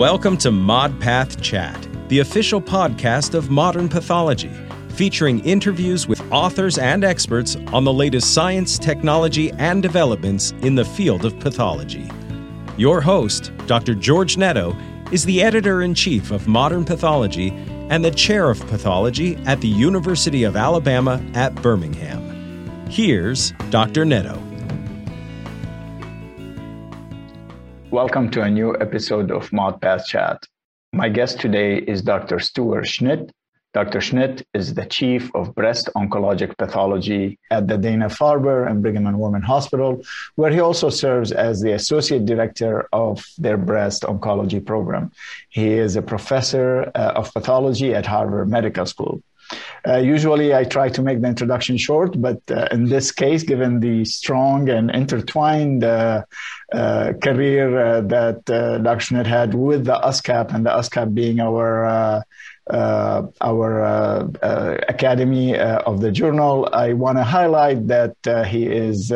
Welcome to ModPath Chat, the official podcast of modern pathology, featuring interviews with authors and experts on the latest science, technology, and developments in the field of pathology. Your host, Dr. George Netto, is the editor in chief of Modern Pathology and the chair of pathology at the University of Alabama at Birmingham. Here's Dr. Netto. Welcome to a new episode of ModPath Chat. My guest today is Dr. Stuart Schnitt. Dr. Schnitt is the chief of breast oncologic pathology at the Dana Farber and Brigham and Women Hospital, where he also serves as the associate director of their breast oncology program. He is a professor uh, of pathology at Harvard Medical School. Uh, usually, I try to make the introduction short, but uh, in this case, given the strong and intertwined uh, uh career uh, that. Schnitt had with the USCAP, and the USCAP being our uh, our uh, uh, Academy of the Journal. I want to highlight that he is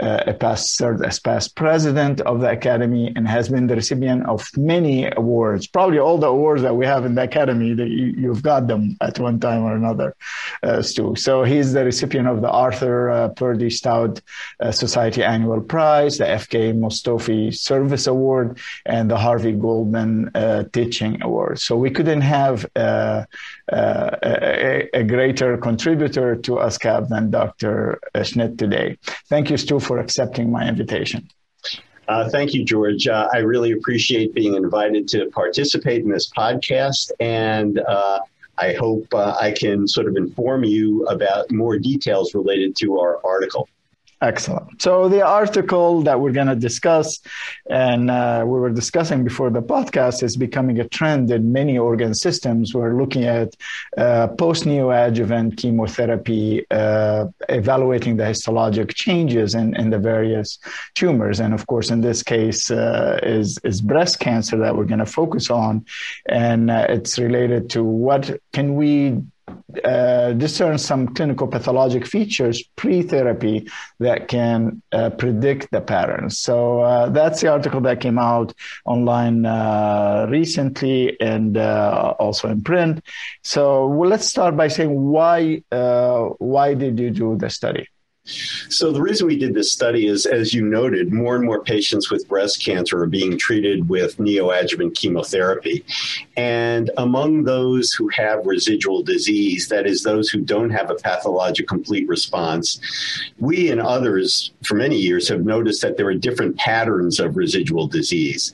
Uh, a past served as past president of the Academy and has been the recipient of many awards. Probably all the awards that we have in the Academy that you, have got them at one time or another, uh, Stu. So he's the recipient of the Arthur uh, Purdy Stout Society Annual Prize, the FK Mostofi Service Award, and the Harvey Goldman Teaching Award. So we couldn't have uh, uh, a, a, greater contributor to USCAP than Dr. Schnitt today. Thank you, Stu, for accepting my invitation. Uh, thank you, George. Uh, I really appreciate being invited to participate in this podcast, and uh, I hope uh, I can sort of inform you about more details related to our article. Excellent. So the article that we're going to discuss, and uh, we were discussing before the podcast, is becoming a trend in many organ systems. We're looking at uh, post-neoadjuvant chemotherapy, uh, evaluating the histologic changes in, in the various tumors, and of course, in this case, uh, is is breast cancer that we're going to focus on, and uh, it's related to what can we uh, discern some clinical pathologic features pre-therapy that can uh, predict the patterns. So uh, that's the article that came out online uh, recently and uh, also in print. So well, let's start by saying why why did you do the study? So, the reason we did this study is, as you noted, more and more patients with breast cancer are being treated with neoadjuvant chemotherapy. And among those who have residual disease, that is, those who don't have a pathologic complete response, we and others for many years have noticed that there are different patterns of residual disease.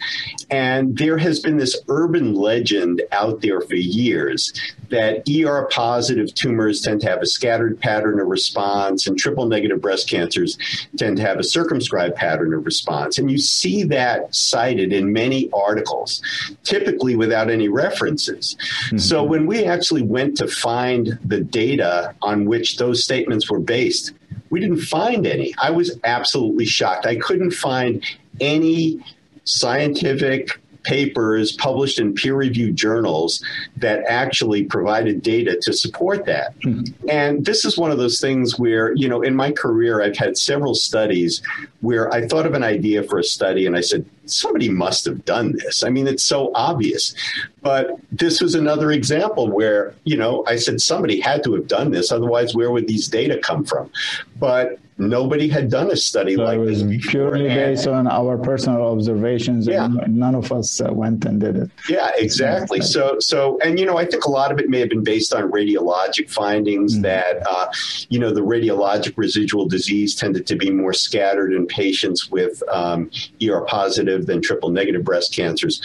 And there has been this urban legend out there for years that ER positive tumors tend to have a scattered pattern of response and triple negative negative breast cancers tend to have a circumscribed pattern of response. And you see that cited in many articles, typically without any references. Mm-hmm. So when we actually went to find the data on which those statements were based, we didn't find any. I was absolutely shocked. I couldn't find any scientific papers published in peer reviewed journals that actually provided data to support that. Mm-hmm. And this is one of those things where, you know, in my career, I've had several studies where I thought of an idea for a study and I said, somebody must have done this. I mean, it's so obvious. But this was another example where, you know, I said somebody had to have done this. Otherwise, where would these data come from? But nobody had done a study so like it was this purely based on our personal observations yeah. and none of us uh, went and did it yeah exactly so so and you know i think a lot of it may have been based on radiologic findings mm-hmm. that uh, you know the radiologic residual disease tended to be more scattered in patients with um, er positive than triple negative breast cancers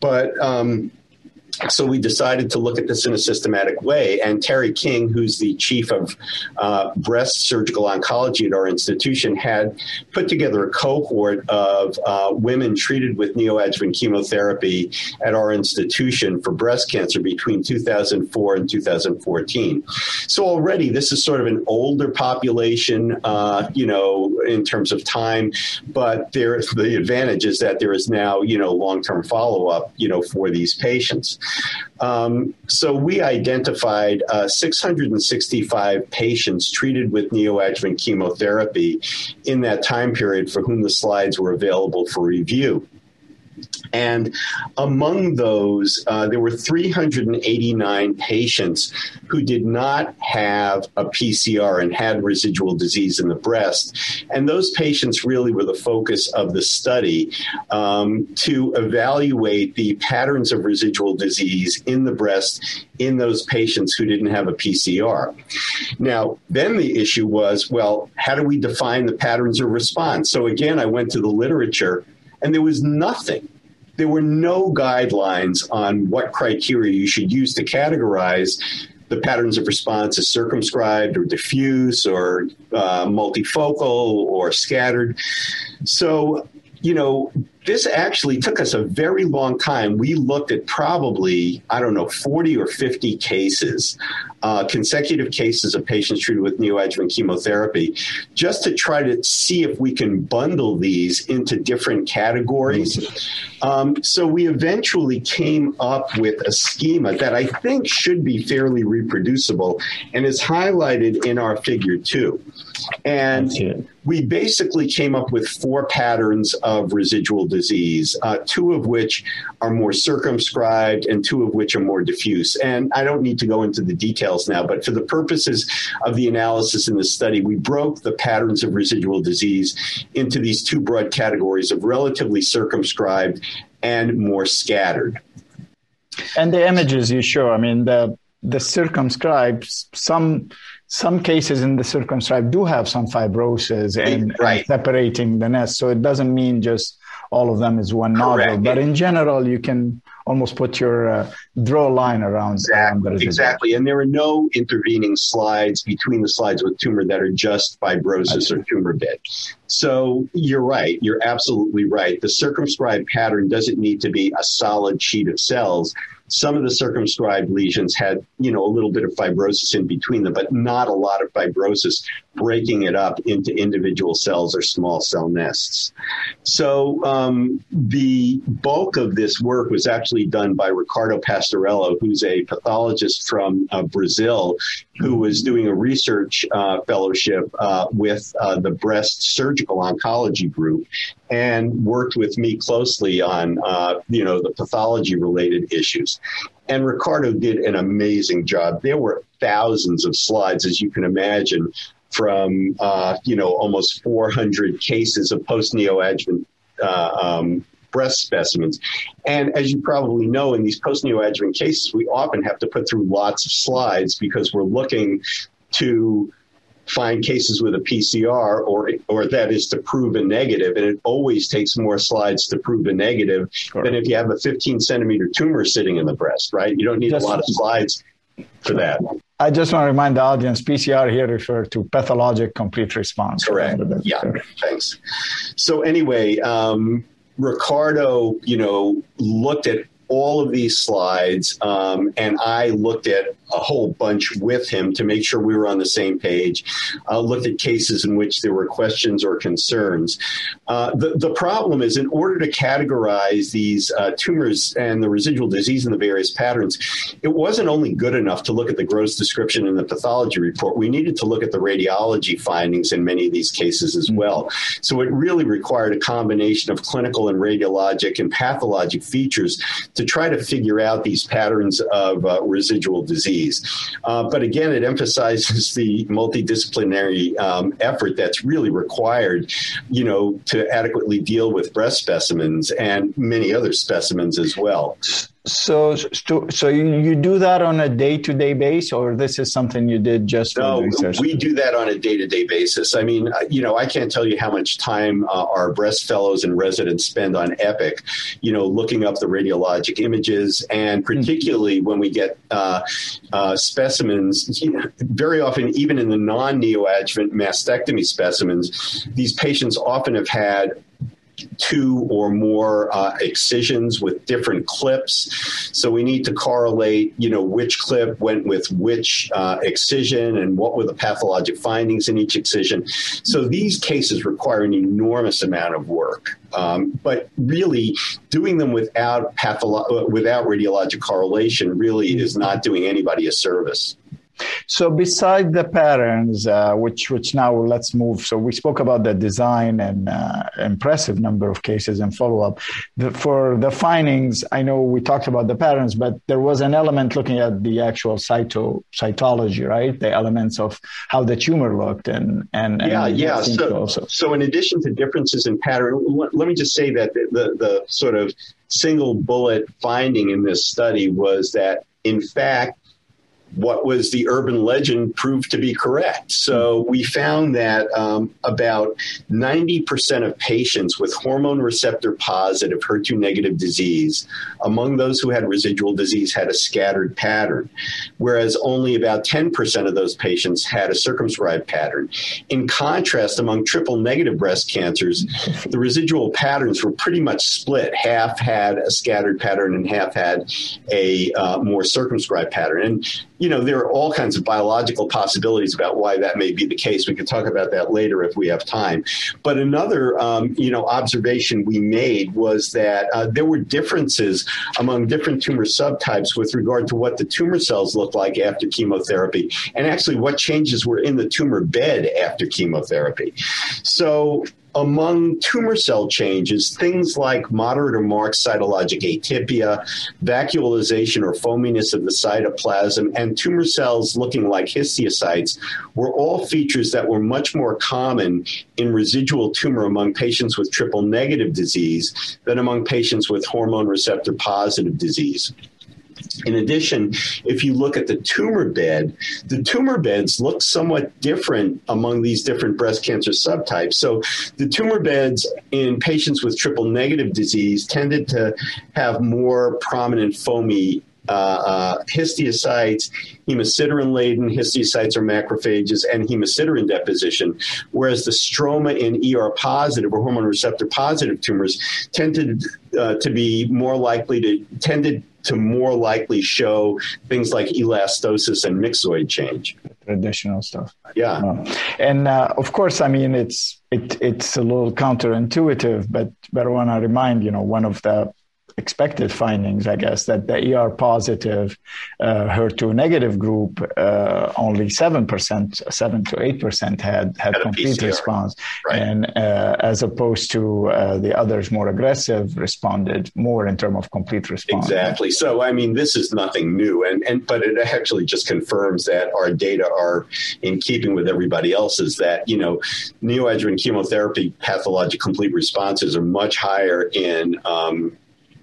but um, so we decided to look at this in a systematic way. And Tari King, who's the chief of uh, breast surgical oncology at our institution, had put together a cohort of uh, women treated with neoadjuvant chemotherapy at our institution for breast cancer between 2004 and 2014. So already this is sort of an older population, uh, you know, in terms of time, but there the advantage is that there is now, you know, long-term follow-up, you know, for these patients. Um, so we identified uh, 665 patients treated with neoadjuvant chemotherapy in that time period for whom the slides were available for review. And among those, uh, there were 389 patients who did not have a PCR and had residual disease in the breast. And those patients really were the focus of the study um, to evaluate the patterns of residual disease in the breast in those patients who didn't have a PCR. Now, then the issue was well, how do we define the patterns of response? So again, I went to the literature and there was nothing there were no guidelines on what criteria you should use to categorize the patterns of response as circumscribed or diffuse or uh, multifocal or scattered. So, you know, this actually took us a very long time. We looked at probably, I don't know, 40 or 50 cases, uh, consecutive cases of patients treated with neoadjuvant chemotherapy, just to try to see if we can bundle these into different categories. Um, so we eventually came up with a schema that I think should be fairly reproducible and is highlighted in our figure two. And we basically came up with four patterns of residual disease, uh, two of which are more circumscribed and two of which are more diffuse. And I don't need to go into the details now, but for the purposes of the analysis in the study, we broke the patterns of residual disease into these two broad categories of relatively circumscribed and more scattered. And the images you show, I mean, the the circumscribed, some some cases in the circumscribed do have some fibrosis and, right. and, separating the nest. So it doesn't mean just all of them is one Correct. nodule, but in general, you can almost put your uh, draw line around, exactly. around exactly. And there are no intervening slides between the slides with tumor that are just fibrosis or tumor bed. So you're right. You're absolutely right. The circumscribed pattern doesn't need to be a solid sheet of cells some of the circumscribed lesions had, you know, a little bit of fibrosis in between them, but not a lot of fibrosis breaking it up into individual cells or small cell nests. So um, the bulk of this work was actually done by Ricardo Pastorello, who's a pathologist from uh, Brazil, who was doing a research uh, fellowship uh, with uh, the breast surgical oncology group and worked with me closely on, uh, you know, the pathology related issues. And Ricardo did an amazing job. There were thousands of slides, as you can imagine, from uh, you know almost 400 cases of post neoadjuvant uh, um, breast specimens. And as you probably know, in these post neoadjuvant cases, we often have to put through lots of slides because we're looking to find cases with a PCR or or that is to prove a negative, and it always takes more slides to prove a negative sure. than if you have a 15 centimeter tumor sitting in the breast, right? You don't need Just, a lot of slides for that. I just want to remind the audience PCR here refer to pathologic complete response. Correct. Yeah. Thanks. So anyway, um, Ricardo, you know, looked at all of these slides, um, and I looked at a whole bunch with him to make sure we were on the same page. Uh, looked at cases in which there were questions or concerns. Uh, the, the problem is, in order to categorize these uh, tumors and the residual disease and the various patterns, it wasn't only good enough to look at the gross description in the pathology report. We needed to look at the radiology findings in many of these cases as well. So it really required a combination of clinical and radiologic and pathologic features to try to figure out these patterns of uh, residual disease. Uh, but again, it emphasizes the multidisciplinary um, effort that's really required, you know, to adequately deal with breast specimens and many other specimens as well. So, so you do that on a day-to-day basis, or this is something you did just no, research? we do that on a day-to-day basis. I mean, uh, you know, I can't tell you how much time uh, our breast fellows and residents spend on Epic, you know, looking up the radiologic images, and hmm. particularly when we get uh, uh, specimens, you know, very often, even in the non-neoadjuvant mastectomy specimens, these patients often have had two or more uh, excisions with different clips. So we need to correlate, you know, which clip went with which uh, excision and what were the pathologic findings in each excision. So these cases require an enormous amount of work. Um, but really, doing them without patholo- without radiologic correlation really is not doing anybody a service. So beside the patterns, uh, which which now let's move. So we spoke about the design and uh, impressive number of cases and follow up. The, for the findings, I know we talked about the patterns, but there was an element looking at the actual cyto cytology, right? The elements of how the tumor looked and and, and yeah, yeah. So, so in addition to differences in pattern, let me just say that the, the, the sort of single bullet finding in this study was that in fact what was the urban legend proved to be correct. So we found that um, about 90% of patients with hormone receptor positive, HER2 negative disease, among those who had residual disease, had a scattered pattern, whereas only about 10% of those patients had a circumscribed pattern. In contrast, among triple negative breast cancers, the residual patterns were pretty much split. Half had a scattered pattern and half had a uh, more circumscribed pattern. And you know, there are all kinds of biological possibilities about why that may be the case. We can talk about that later if we have time. But another, um, you know, observation we made was that uh, there were differences among different tumor subtypes with regard to what the tumor cells look like after chemotherapy, and actually what changes were in the tumor bed after chemotherapy. So among tumor cell changes, things like moderate or marked cytologic atypia, vacuolization or foaminess of the cytoplasm, and tumor cells looking like histiocytes were all features that were much more common in residual tumor among patients with triple negative disease than among patients with hormone receptor positive disease. In addition, if you look at the tumor bed, the tumor beds look somewhat different among these different breast cancer subtypes. So, the tumor beds in patients with triple negative disease tended to have more prominent foamy uh, uh, histiocytes, hemosiderin laden histiocytes or macrophages, and hemosiderin deposition, whereas the stroma in ER positive or hormone receptor positive tumors tended uh, to be more likely to tended to more likely show things like elastosis and myxoid change. Traditional stuff. Yeah. Uh, and uh, of course, I mean, it's it, it's a little counterintuitive, but, but I want to remind, you know, one of the expected findings, I guess, that the ER positive, uh, HER2 negative group, uh, only 7%, 7 to 8% had, had, had complete response. Right. And uh, as opposed to uh, the others more aggressive responded more in terms of complete response. Exactly. So, I mean, this is nothing new. And, and, but it actually just confirms that our data are in keeping with everybody else's that, you know, neoadjuvant chemotherapy pathologic complete responses are much higher in um,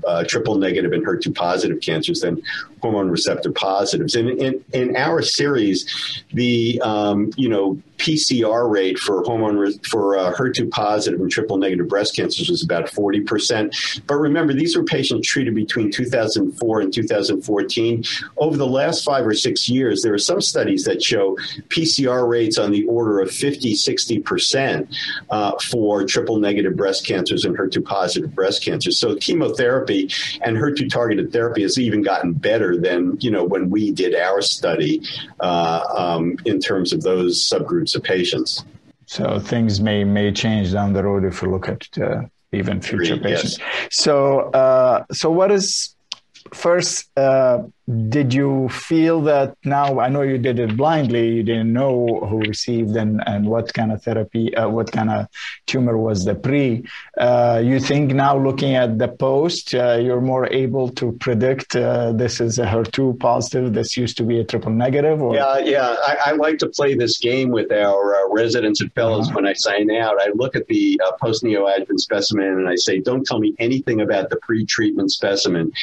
uh, triple negative and HER2 positive cancers than hormone receptor positives. And in, in our series, the um, you know PCR rate for hormone re- for uh, HER2 positive and triple negative breast cancers was about 40%. But remember, these were patients treated between 2004 and 2014. Over the last five or six years, there are some studies that show PCR rates on the order of 50, 60% uh, for triple negative breast cancers and HER2 positive breast cancers. So chemotherapy and HER2 targeted therapy has even gotten better than you know when we did our study uh, um, in terms of those subgroups of patients. So things may may change down the road if we look at uh, even future Agreed, patients. Yes. So uh, so what is first? Uh, did you feel that now i know you did it blindly you didn't know who received and, and what kind of therapy uh, what kind of tumor was the pre uh, you think now looking at the post uh, you're more able to predict uh, this is a her2 positive this used to be a triple negative or? yeah yeah I, I, like to play this game with our uh, residents and fellows uh-huh. when i sign out i look at the uh, post neoadjuvant specimen and i say don't tell me anything about the pre-treatment specimen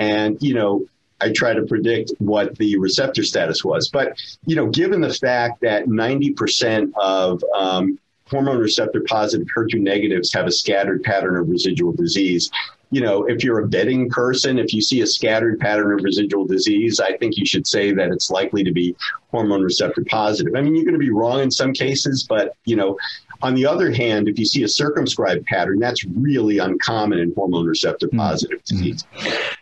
and you know I try to predict what the receptor status was. But, you know, given the fact that 90% of um, hormone receptor positive HER2 negatives have a scattered pattern of residual disease, you know, if you're a betting person, if you see a scattered pattern of residual disease, I think you should say that it's likely to be hormone receptor positive. I mean, you're going to be wrong in some cases, but, you know, on the other hand, if you see a circumscribed pattern, that's really uncommon in hormone receptor hmm. positive mm-hmm. disease.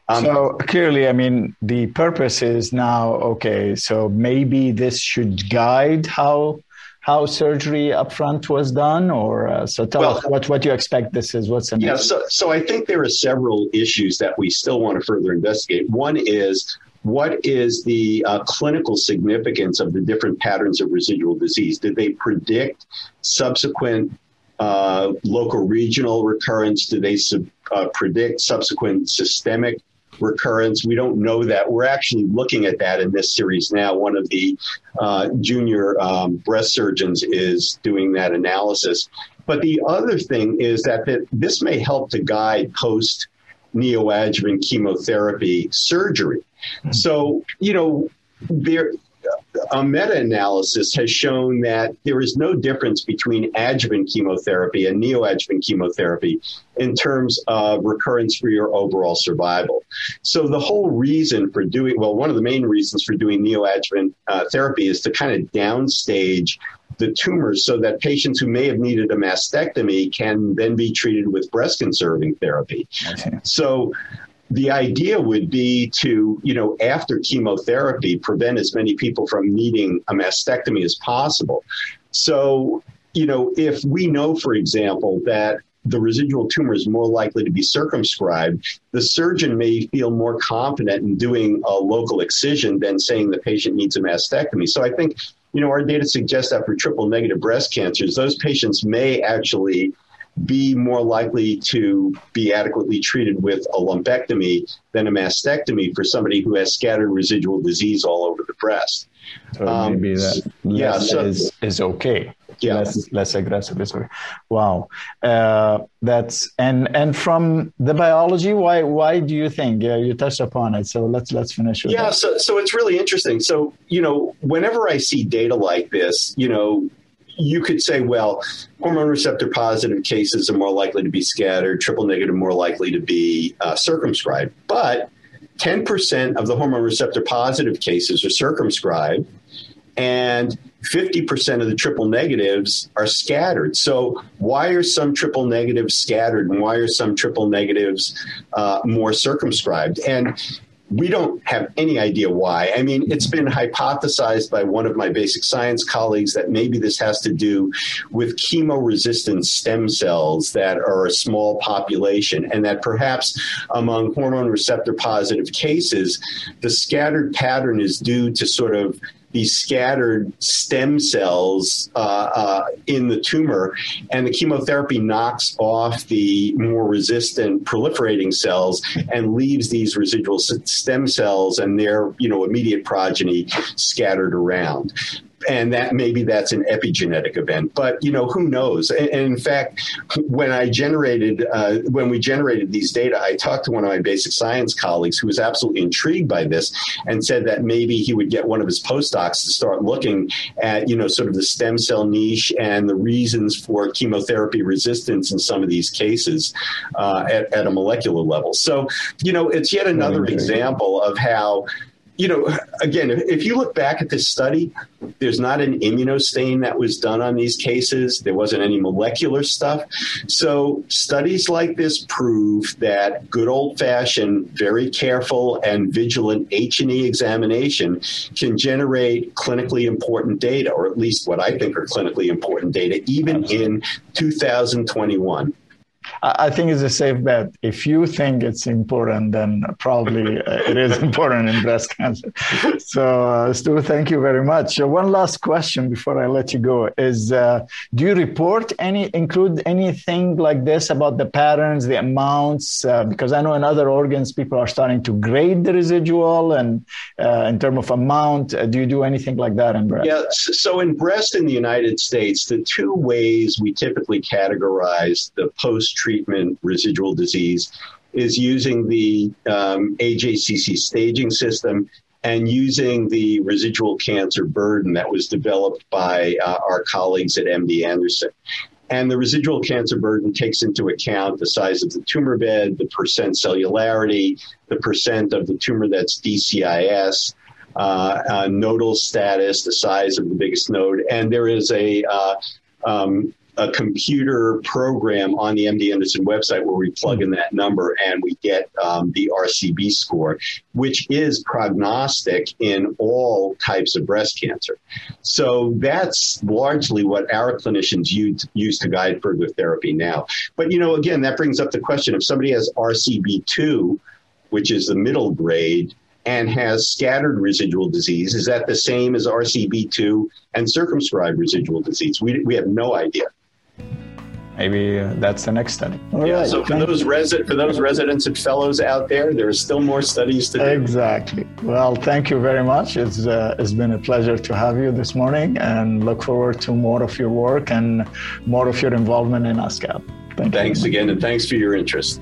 Um, so clearly, I mean, the purpose is now okay. So maybe this should guide how how surgery upfront was done, or uh, so tell well, us what what you expect this is. What's the yeah? So so I think there are several issues that we still want to further investigate. One is what is the uh, clinical significance of the different patterns of residual disease? Did they predict subsequent uh, local regional recurrence? Do they sub, uh, predict subsequent systemic recurrence? We don't know that. We're actually looking at that in this series now. One of the uh, junior um, breast surgeons is doing that analysis. But the other thing is that, that this may help to guide post neoadjuvant chemotherapy surgery. Mm-hmm. So, you know, there a meta-analysis has shown that there is no difference between adjuvant chemotherapy and neoadjuvant chemotherapy in terms of recurrence-free or overall survival. So the whole reason for doing well, one of the main reasons for doing neoadjuvant uh, therapy is to kind of downstage the tumors so that patients who may have needed a mastectomy can then be treated with breast conserving therapy. So the idea would be to, you know, after chemotherapy, prevent as many people from needing a mastectomy as possible. So, you know, if we know, for example, that the residual tumor is more likely to be circumscribed, the surgeon may feel more confident in doing a local excision than saying the patient needs a mastectomy. So I think, you know, our data suggests that for triple negative breast cancers, those patients may actually be more likely to be adequately treated with a lumpectomy than a mastectomy for somebody who has scattered residual disease all over the breast. So um, maybe that yeah, so, is, is okay. Yeah. Less, less aggressive is okay. Wow. Uh, that's and and from the biology, why why do you think? Yeah, you touched upon it. So let's let's finish with Yeah, that. so so it's really interesting. So, you know, whenever I see data like this, you know, you could say, well, hormone receptor positive cases are more likely to be scattered, triple negative more likely to be uh, circumscribed. But 10% of the hormone receptor positive cases are circumscribed, and 50% of the triple negatives are scattered. So, why are some triple negatives scattered and why are some triple negatives uh, more circumscribed? And we don't have any idea why. I mean, it's been hypothesized by one of my basic science colleagues that maybe this has to do with chemo resistant stem cells that are a small population, and that perhaps among hormone receptor positive cases, the scattered pattern is due to sort of these scattered stem cells uh, uh, in the tumor, and the chemotherapy knocks off the more resistant proliferating cells and leaves these residual stem cells and their you know immediate progeny scattered around and that maybe that's an epigenetic event but you know who knows? And, and in fact when i generated uh, when we generated these data i talked to one of my basic science colleagues who was absolutely intrigued by this and said that maybe he would get one of his postdocs to start looking at you know sort of the stem cell niche and the reasons for chemotherapy resistance in some of these cases uh, at, at a molecular level. So you know it's yet another example of how you know, again, if, you look back at this study, there's not an immunostain that was done on these cases. There wasn't any molecular stuff. So studies like this prove that good old fashioned, very careful and vigilant H&E examination can generate clinically important data, or at least what I think are clinically important data, even in 2021. I think it's a safe bet. If you think it's important, then probably uh, it is important in breast cancer. So, uh, Stu, thank you very much. Uh, one last question before I let you go is: uh, Do you report any, include anything like this about the patterns, the amounts? Uh, because I know in other organs, people are starting to grade the residual, and uh, in terms of amount, do you do anything like that in breast? Yeah. So in breast in the United States, the two ways we typically categorize the post treatment residual disease is using the um, AJCC staging system and using the residual cancer burden that was developed by uh, our colleagues at MD Anderson. And the residual cancer burden takes into account the size of the tumor bed, the percent cellularity, the percent of the tumor that's DCIS, uh, uh, nodal status, the size of the biggest node. And there is a uh, um, a computer program on the MD Anderson website where we plug in that number and we get um, the RCB score, which is prognostic in all types of breast cancer. So that's largely what our clinicians use, use to guide further therapy now. But, you know, again, that brings up the question if somebody has RCB2, which is the middle grade, and has scattered residual disease. Is that the same as RCB2 and circumscribed residual disease? We, we have no idea. Maybe uh, that's the next study. All yeah, right. so for those, resi- for those residents and fellows out there, there are still more studies to do. Exactly. Well, thank you very much. It's, uh, it's been a pleasure to have you this morning and look forward to more of your work and more of your involvement in USCAP. Thank thanks you. again, and thanks for your interest.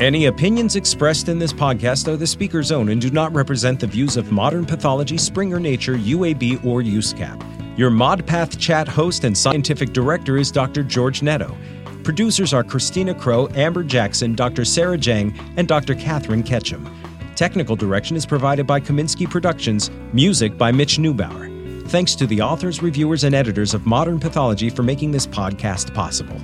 Any opinions expressed in this podcast are the speaker's own and do not represent the views of Modern Pathology, Springer Nature, UAB, or USCAP. Your ModPath Chat host and scientific director is Dr. George Netto. Producers are Christina Crow, Amber Jackson, Dr. Sarah Jang, and Dr. Catherine Ketchum. Technical direction is provided by Kaminsky Productions, music by Mitch Neubauer. Thanks to the authors, reviewers, and editors of Modern Pathology for making this podcast possible.